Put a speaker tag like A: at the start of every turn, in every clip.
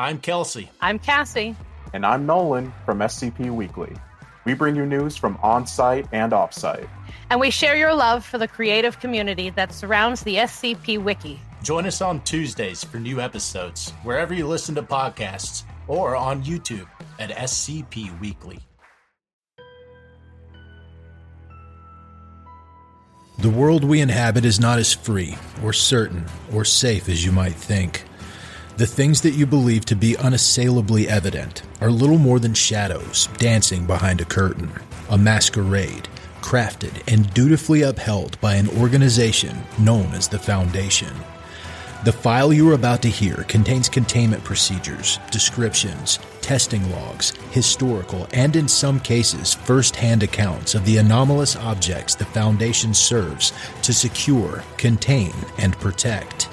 A: I'm Kelsey.
B: I'm Cassie.
C: And I'm Nolan from SCP Weekly. We bring you news from on site and off site.
B: And we share your love for the creative community that surrounds the SCP Wiki.
A: Join us on Tuesdays for new episodes, wherever you listen to podcasts, or on YouTube at SCP Weekly.
D: The world we inhabit is not as free, or certain, or safe as you might think. The things that you believe to be unassailably evident are little more than shadows dancing behind a curtain, a masquerade crafted and dutifully upheld by an organization known as the Foundation. The file you are about to hear contains containment procedures, descriptions, testing logs, historical, and in some cases, first hand accounts of the anomalous objects the Foundation serves to secure, contain, and protect.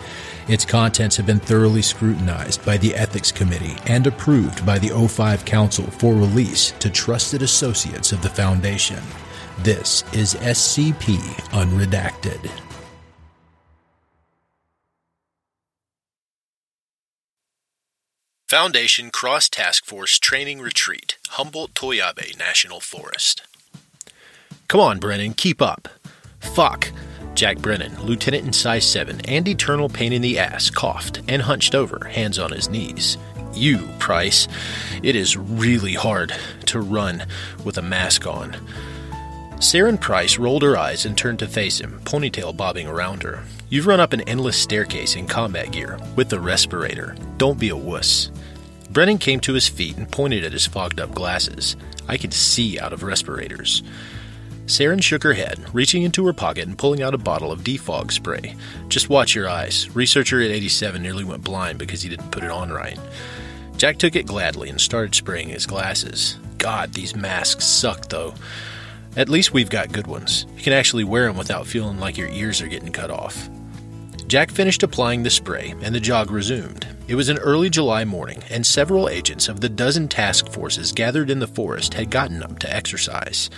D: Its contents have been thoroughly scrutinized by the Ethics Committee and approved by the O5 Council for release to trusted associates of the Foundation. This is SCP Unredacted.
E: Foundation Cross Task Force Training Retreat, Humboldt Toiyabe National Forest. Come on, Brennan, keep up. Fuck. Jack Brennan, lieutenant in Psi 7 and eternal pain in the ass, coughed and hunched over, hands on his knees. You, Price. It is really hard to run with a mask on. Saren Price rolled her eyes and turned to face him, ponytail bobbing around her. You've run up an endless staircase in combat gear, with a respirator. Don't be a wuss. Brennan came to his feet and pointed at his fogged up glasses. I can see out of respirators. Saren shook her head, reaching into her pocket and pulling out a bottle of defog spray. Just watch your eyes. Researcher at 87 nearly went blind because he didn't put it on right. Jack took it gladly and started spraying his glasses. God, these masks suck, though. At least we've got good ones. You can actually wear them without feeling like your ears are getting cut off. Jack finished applying the spray, and the jog resumed. It was an early July morning, and several agents of the dozen task forces gathered in the forest had gotten up to exercise.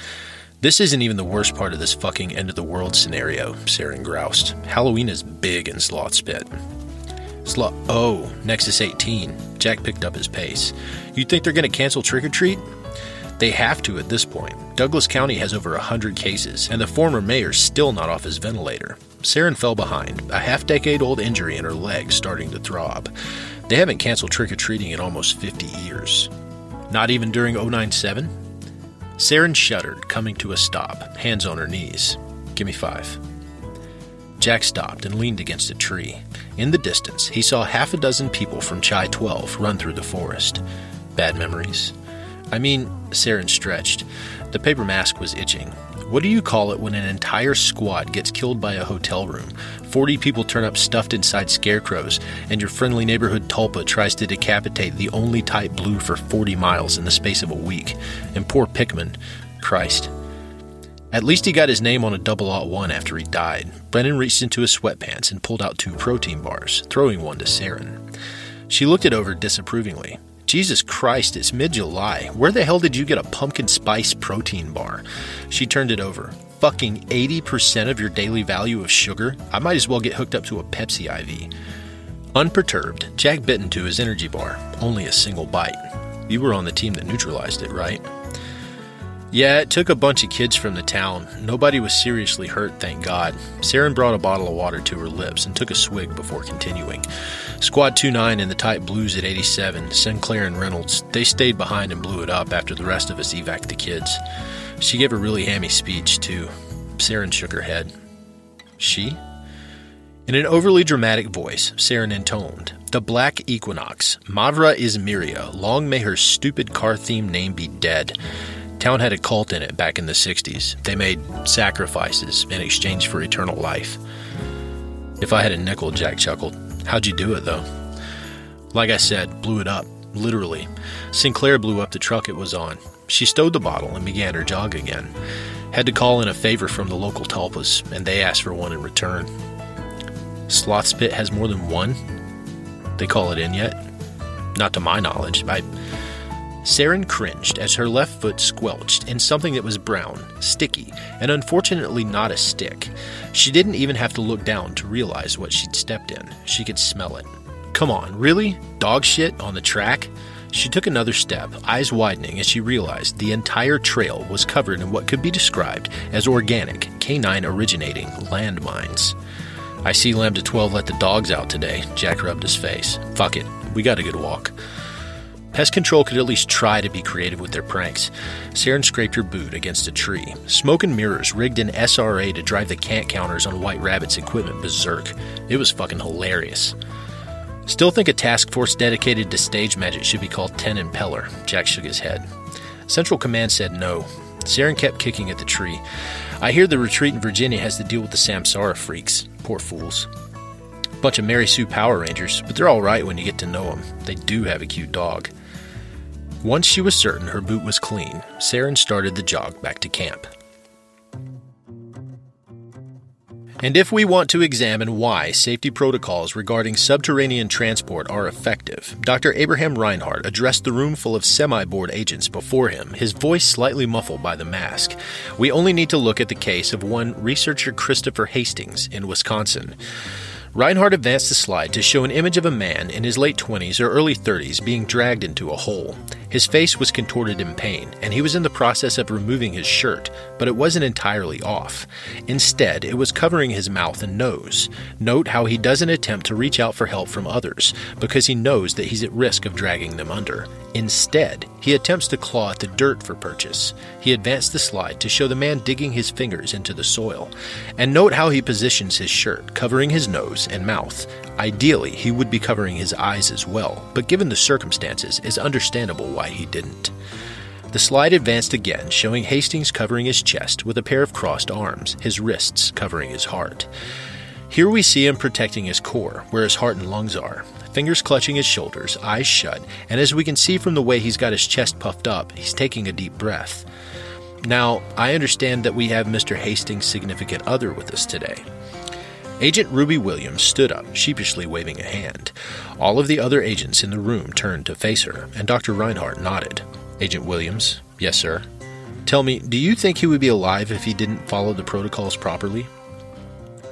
E: This isn't even the worst part of this fucking end of the world scenario, Saren groused. Halloween is big in Sloth's Pit. Sloth. Oh, Nexus 18. Jack picked up his pace. You think they're going to cancel Trick or Treat? They have to at this point. Douglas County has over 100 cases, and the former mayor's still not off his ventilator. Saren fell behind, a half decade old injury in her leg starting to throb. They haven't canceled trick or treating in almost 50 years. Not even during 097? Saren shuddered, coming to a stop, hands on her knees. Give me five. Jack stopped and leaned against a tree. In the distance, he saw half a dozen people from Chi 12 run through the forest. Bad memories. I mean, Saren stretched. The paper mask was itching. What do you call it when an entire squad gets killed by a hotel room? 40 people turn up stuffed inside scarecrows, and your friendly neighborhood tulpa tries to decapitate the only type blue for 40 miles in the space of a week. And poor Pickman. Christ. At least he got his name on a double aught one after he died. Brennan reached into his sweatpants and pulled out two protein bars, throwing one to Saren. She looked it over disapprovingly. Jesus Christ, it's mid July. Where the hell did you get a pumpkin spice protein bar? She turned it over. Fucking 80% of your daily value of sugar? I might as well get hooked up to a Pepsi IV. Unperturbed, Jack bit into his energy bar. Only a single bite. You were on the team that neutralized it, right? Yeah, it took a bunch of kids from the town. Nobody was seriously hurt, thank God. Saren brought a bottle of water to her lips and took a swig before continuing. Squad 29 and the Type Blues at 87, Sinclair and Reynolds, they stayed behind and blew it up after the rest of us evac the kids. She gave a really hammy speech, too. Saren shook her head. She? In an overly dramatic voice, Saren intoned, The Black Equinox, Mavra is Miria. long may her stupid car themed name be dead. Town had a cult in it back in the 60s. They made sacrifices in exchange for eternal life. If I had a nickel, Jack chuckled. How'd you do it, though? Like I said, blew it up, literally. Sinclair blew up the truck it was on. She stowed the bottle and began her jog again. Had to call in a favor from the local tulpas, and they asked for one in return. Sloth's Pit has more than one? They call it in yet? Not to my knowledge. I Saren cringed as her left foot squelched in something that was brown, sticky, and unfortunately not a stick. She didn't even have to look down to realize what she'd stepped in. She could smell it. Come on, really? Dog shit on the track? She took another step, eyes widening as she realized the entire trail was covered in what could be described as organic, canine originating landmines. I see Lambda 12 let the dogs out today. Jack rubbed his face. Fuck it, we got a good walk. Pest Control could at least try to be creative with their pranks. Saren scraped her boot against a tree. Smoke and mirrors rigged an SRA to drive the Kant counters on White Rabbit's equipment berserk. It was fucking hilarious. Still think a task force dedicated to stage magic should be called Penn and Teller. Jack shook his head. Central Command said no. Saren kept kicking at the tree. I hear the retreat in Virginia has to deal with the Samsara freaks. Poor fools. Bunch of Mary Sue Power Rangers, but they're all right when you get to know them. They do have a cute dog. Once she was certain her boot was clean, Saren started the jog back to camp. And if we want to examine why safety protocols regarding subterranean transport are effective, Dr. Abraham Reinhardt addressed the room full of semi bored agents before him, his voice slightly muffled by the mask. We only need to look at the case of one researcher Christopher Hastings in Wisconsin. Reinhardt advanced the slide to show an image of a man in his late 20s or early 30s being dragged into a hole. His face was contorted in pain, and he was in the process of removing his shirt, but it wasn't entirely off. Instead, it was covering his mouth and nose. Note how he doesn't attempt to reach out for help from others, because he knows that he's at risk of dragging them under. Instead, he attempts to claw at the dirt for purchase. He advanced the slide to show the man digging his fingers into the soil. And note how he positions his shirt, covering his nose and mouth. Ideally, he would be covering his eyes as well, but given the circumstances, it's understandable why he didn't. The slide advanced again, showing Hastings covering his chest with a pair of crossed arms, his wrists covering his heart. Here we see him protecting his core, where his heart and lungs are, fingers clutching his shoulders, eyes shut, and as we can see from the way he's got his chest puffed up, he's taking a deep breath. Now, I understand that we have Mr. Hastings' significant other with us today. Agent Ruby Williams stood up, sheepishly waving a hand. All of the other agents in the room turned to face her, and Dr. Reinhardt nodded. Agent Williams, yes, sir. Tell me, do you think he would be alive if he didn't follow the protocols properly?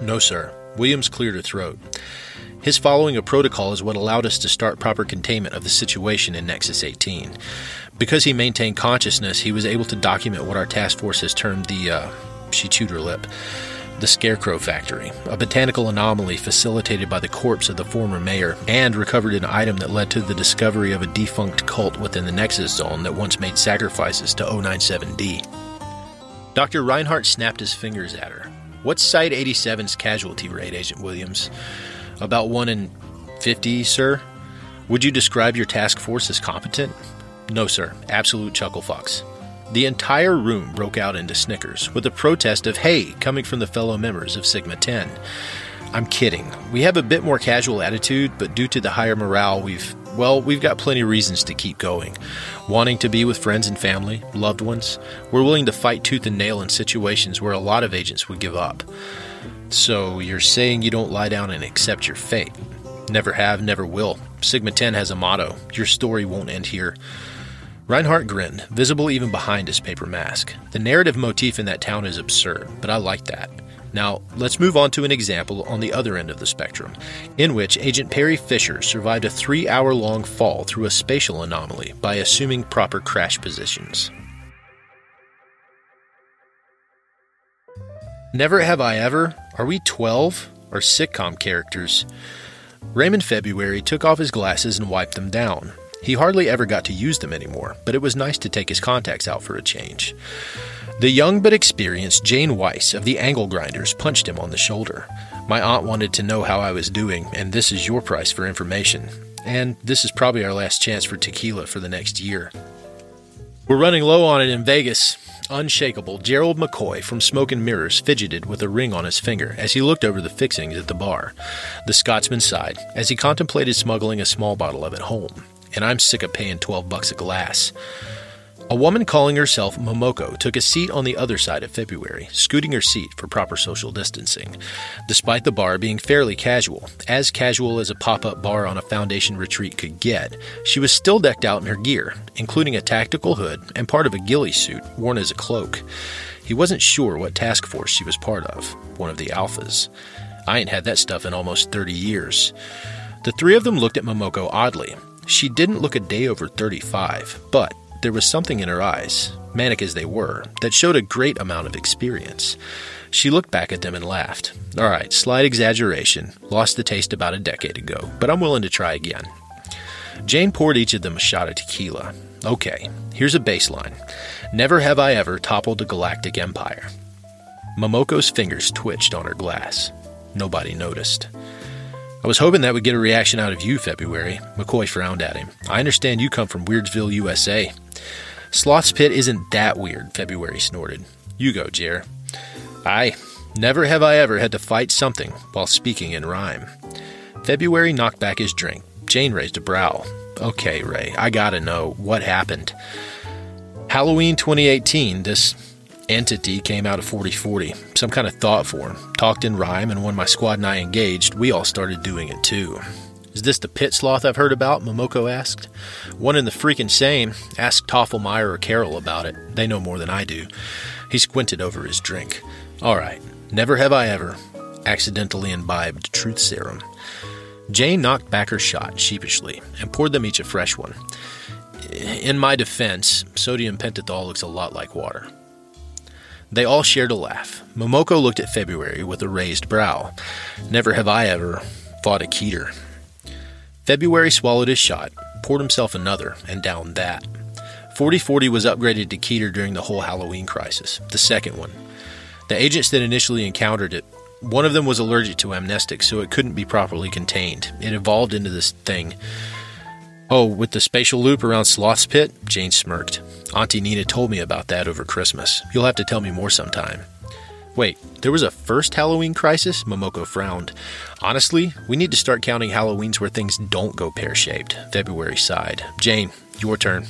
E: No, sir. Williams cleared her throat. His following of protocol is what allowed us to start proper containment of the situation in Nexus 18. Because he maintained consciousness, he was able to document what our task force has termed the, uh, she chewed her lip, the Scarecrow Factory, a botanical anomaly facilitated by the corpse of the former mayor, and recovered an item that led to the discovery of a defunct cult within the Nexus Zone that once made sacrifices to 097D. Dr. Reinhardt snapped his fingers at her. What's Site 87's casualty rate, Agent Williams? About 1 in 50, sir? Would you describe your task force as competent? No, sir. Absolute chuckle fucks. The entire room broke out into snickers, with a protest of hey coming from the fellow members of Sigma 10. I'm kidding. We have a bit more casual attitude, but due to the higher morale, we've, well, we've got plenty of reasons to keep going. Wanting to be with friends and family, loved ones, we're willing to fight tooth and nail in situations where a lot of agents would give up. So you're saying you don't lie down and accept your fate? Never have, never will. Sigma 10 has a motto your story won't end here. Reinhardt grinned, visible even behind his paper mask. The narrative motif in that town is absurd, but I like that. Now, let's move on to an example on the other end of the spectrum, in which Agent Perry Fisher survived a three hour long fall through a spatial anomaly by assuming proper crash positions. Never Have I Ever? Are we 12? Are sitcom characters? Raymond February took off his glasses and wiped them down. He hardly ever got to use them anymore, but it was nice to take his contacts out for a change. The young but experienced Jane Weiss of the Angle Grinders punched him on the shoulder. My aunt wanted to know how I was doing, and this is your price for information. And this is probably our last chance for tequila for the next year. We're running low on it in Vegas. Unshakable, Gerald McCoy from Smoke and Mirrors fidgeted with a ring on his finger as he looked over the fixings at the bar. The Scotsman sighed as he contemplated smuggling a small bottle of it home, and I'm sick of paying 12 bucks a glass. A woman calling herself Momoko took a seat on the other side of February, scooting her seat for proper social distancing. Despite the bar being fairly casual, as casual as a pop up bar on a Foundation retreat could get, she was still decked out in her gear, including a tactical hood and part of a ghillie suit worn as a cloak. He wasn't sure what task force she was part of, one of the Alphas. I ain't had that stuff in almost 30 years. The three of them looked at Momoko oddly. She didn't look a day over 35, but there was something in her eyes, manic as they were, that showed a great amount of experience. She looked back at them and laughed. All right, slight exaggeration. Lost the taste about a decade ago, but I'm willing to try again. Jane poured each of them a shot of tequila. Okay, here's a baseline. Never have I ever toppled a galactic empire. Momoko's fingers twitched on her glass. Nobody noticed. I was hoping that would get a reaction out of you, February. McCoy frowned at him. I understand you come from Weirdsville, USA. Sloth's Pit isn't that weird, February snorted. You go, Jer. Aye, never have I ever had to fight something while speaking in rhyme. February knocked back his drink. Jane raised a brow. Okay, Ray, I gotta know what happened. Halloween 2018, this entity came out of 4040, some kind of thought form, talked in rhyme, and when my squad and I engaged, we all started doing it too. Is this the pit sloth I've heard about? Momoko asked. One in the freaking same. Ask Toffelmeyer or Carroll about it. They know more than I do. He squinted over his drink. All right, never have I ever accidentally imbibed truth serum. Jane knocked back her shot sheepishly and poured them each a fresh one. In my defense, sodium pentothal looks a lot like water. They all shared a laugh. Momoko looked at February with a raised brow. Never have I ever fought a Keter. February swallowed his shot, poured himself another, and downed that. 4040 was upgraded to Keter during the whole Halloween crisis, the second one. The agents that initially encountered it, one of them was allergic to amnestic, so it couldn't be properly contained. It evolved into this thing. Oh, with the spatial loop around Sloth's Pit? Jane smirked. Auntie Nina told me about that over Christmas. You'll have to tell me more sometime. Wait, there was a first Halloween crisis? Momoko frowned. Honestly, we need to start counting Halloweens where things don't go pear shaped. February sighed. Jane, your turn.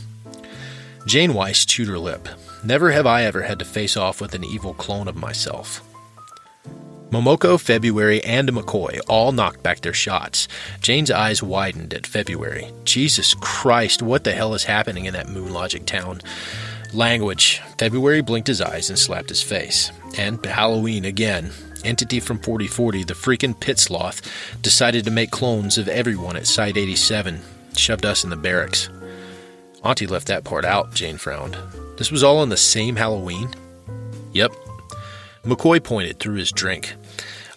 E: Jane Weiss chewed her lip. Never have I ever had to face off with an evil clone of myself. Momoko, February, and McCoy all knocked back their shots. Jane's eyes widened at February. Jesus Christ, what the hell is happening in that moon logic town? Language. February blinked his eyes and slapped his face. And Halloween again. Entity from 4040, the freaking pit sloth, decided to make clones of everyone at Site 87. Shoved us in the barracks. Auntie left that part out, Jane frowned. This was all on the same Halloween? Yep, McCoy pointed through his drink.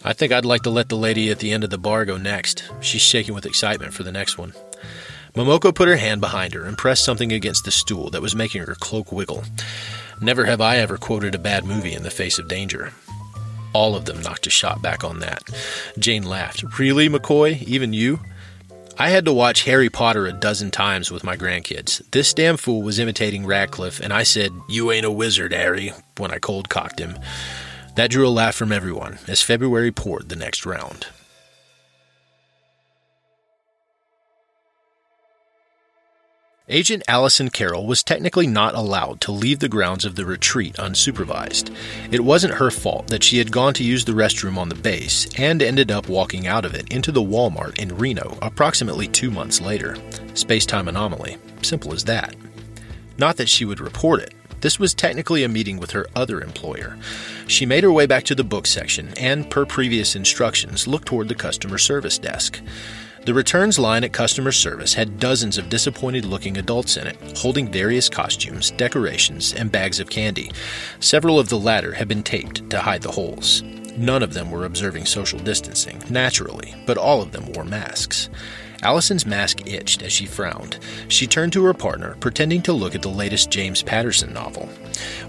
E: I think I'd like to let the lady at the end of the bar go next. She's shaking with excitement for the next one. Momoko put her hand behind her and pressed something against the stool that was making her cloak wiggle. Never have I ever quoted a bad movie in the face of danger. All of them knocked a shot back on that. Jane laughed. Really, McCoy? Even you? I had to watch Harry Potter a dozen times with my grandkids. This damn fool was imitating Radcliffe, and I said, You ain't a wizard, Harry, when I cold cocked him. That drew a laugh from everyone as February poured the next round. Agent Allison Carroll was technically not allowed to leave the grounds of the retreat unsupervised. It wasn't her fault that she had gone to use the restroom on the base and ended up walking out of it into the Walmart in Reno approximately two months later. Space time anomaly. Simple as that. Not that she would report it. This was technically a meeting with her other employer. She made her way back to the book section and, per previous instructions, looked toward the customer service desk. The returns line at customer service had dozens of disappointed looking adults in it, holding various costumes, decorations, and bags of candy. Several of the latter had been taped to hide the holes. None of them were observing social distancing, naturally, but all of them wore masks. Allison's mask itched as she frowned. She turned to her partner, pretending to look at the latest James Patterson novel.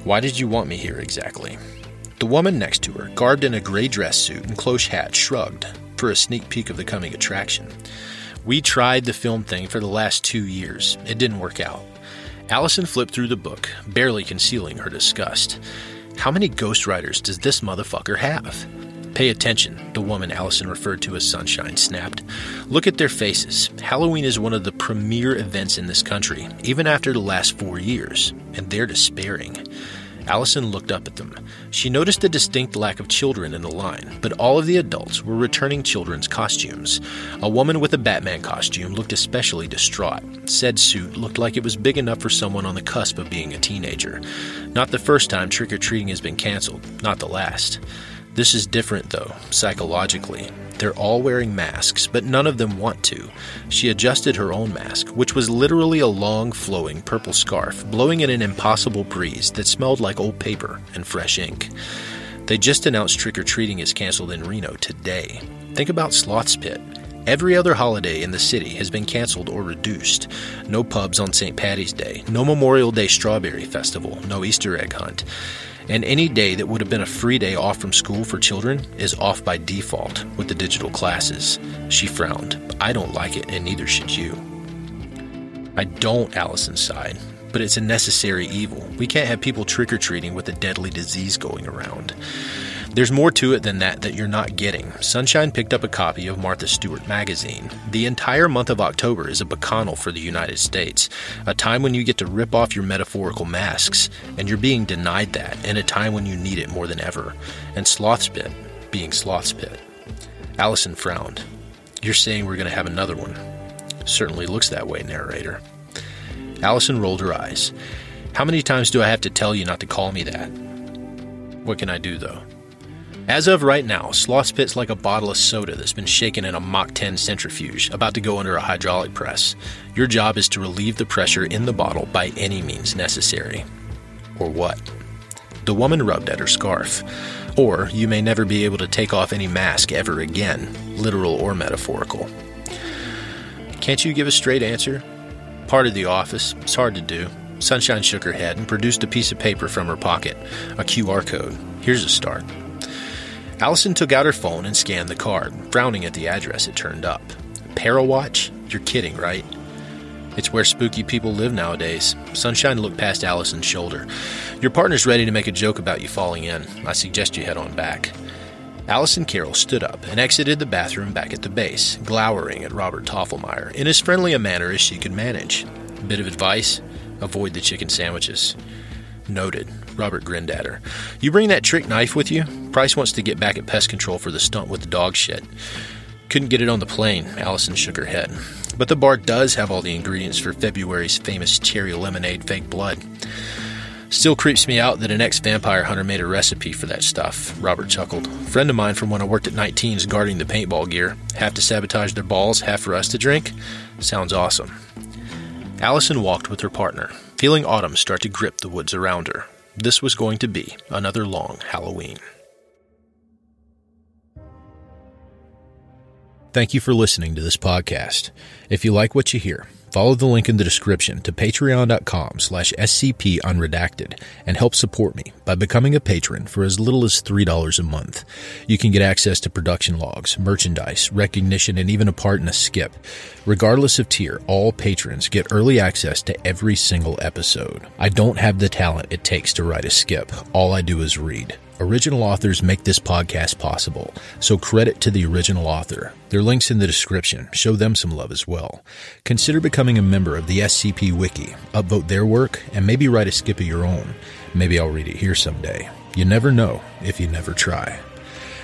E: Why did you want me here exactly? The woman next to her, garbed in a gray dress suit and cloche hat, shrugged for a sneak peek of the coming attraction. We tried the film thing for the last two years. It didn't work out. Allison flipped through the book, barely concealing her disgust. How many ghostwriters does this motherfucker have? Pay attention, the woman Allison referred to as Sunshine snapped. Look at their faces. Halloween is one of the premier events in this country, even after the last four years, and they're despairing. Allison looked up at them. She noticed a distinct lack of children in the line, but all of the adults were returning children's costumes. A woman with a Batman costume looked especially distraught. Said suit looked like it was big enough for someone on the cusp of being a teenager. Not the first time trick or treating has been canceled, not the last. This is different, though, psychologically. They're all wearing masks, but none of them want to. She adjusted her own mask, which was literally a long, flowing purple scarf, blowing in an impossible breeze that smelled like old paper and fresh ink. They just announced trick or treating is canceled in Reno today. Think about Sloth's Pit. Every other holiday in the city has been canceled or reduced. No pubs on St. Patty's Day, no Memorial Day Strawberry Festival, no Easter egg hunt and any day that would have been a free day off from school for children is off by default with the digital classes. She frowned. I don't like it, and neither should you. I don't, Allison sighed, but it's a necessary evil. We can't have people trick or treating with a deadly disease going around. There's more to it than that that you're not getting. Sunshine picked up a copy of Martha Stewart magazine. The entire month of October is a bacchanal for the United States, a time when you get to rip off your metaphorical masks, and you're being denied that in a time when you need it more than ever. And Sloth's Pit being Sloth's Pit. Allison frowned. You're saying we're going to have another one. Certainly looks that way, narrator. Allison rolled her eyes. How many times do I have to tell you not to call me that? What can I do, though? As of right now, Sloth Pit's like a bottle of soda that's been shaken in a Mach 10 centrifuge, about to go under a hydraulic press. Your job is to relieve the pressure in the bottle by any means necessary. Or what? The woman rubbed at her scarf. Or you may never be able to take off any mask ever again, literal or metaphorical. Can't you give a straight answer? Part of the office. It's hard to do. Sunshine shook her head and produced a piece of paper from her pocket, a QR code. Here's a start. Allison took out her phone and scanned the card, frowning at the address it turned up. Parawatch? You're kidding, right? It's where spooky people live nowadays. Sunshine looked past Allison's shoulder. Your partner's ready to make a joke about you falling in. I suggest you head on back. Allison Carroll stood up and exited the bathroom back at the base, glowering at Robert Toffelmeyer in as friendly a manner as she could manage. Bit of advice avoid the chicken sandwiches. Noted. Robert grinned at her. You bring that trick knife with you? Price wants to get back at pest control for the stunt with the dog shit. Couldn't get it on the plane. Allison shook her head. But the bar does have all the ingredients for February's famous cherry lemonade fake blood. Still creeps me out that an ex vampire hunter made a recipe for that stuff, Robert chuckled. Friend of mine from when I worked at 19's guarding the paintball gear. Have to sabotage their balls, half for us to drink? Sounds awesome. Allison walked with her partner, feeling autumn start to grip the woods around her. This was going to be another long Halloween.
D: Thank you for listening to this podcast. If you like what you hear, follow the link in the description to patreon.com slash scpunredacted and help support me by becoming a patron for as little as $3 a month. You can get access to production logs, merchandise, recognition, and even a part in a skip. Regardless of tier, all patrons get early access to every single episode. I don't have the talent it takes to write a skip. All I do is read. Original authors make this podcast possible, so credit to the original author. Their links in the description. Show them some love as well. Consider becoming a member of the SCP Wiki, upvote their work, and maybe write a skip of your own. Maybe I'll read it here someday. You never know if you never try.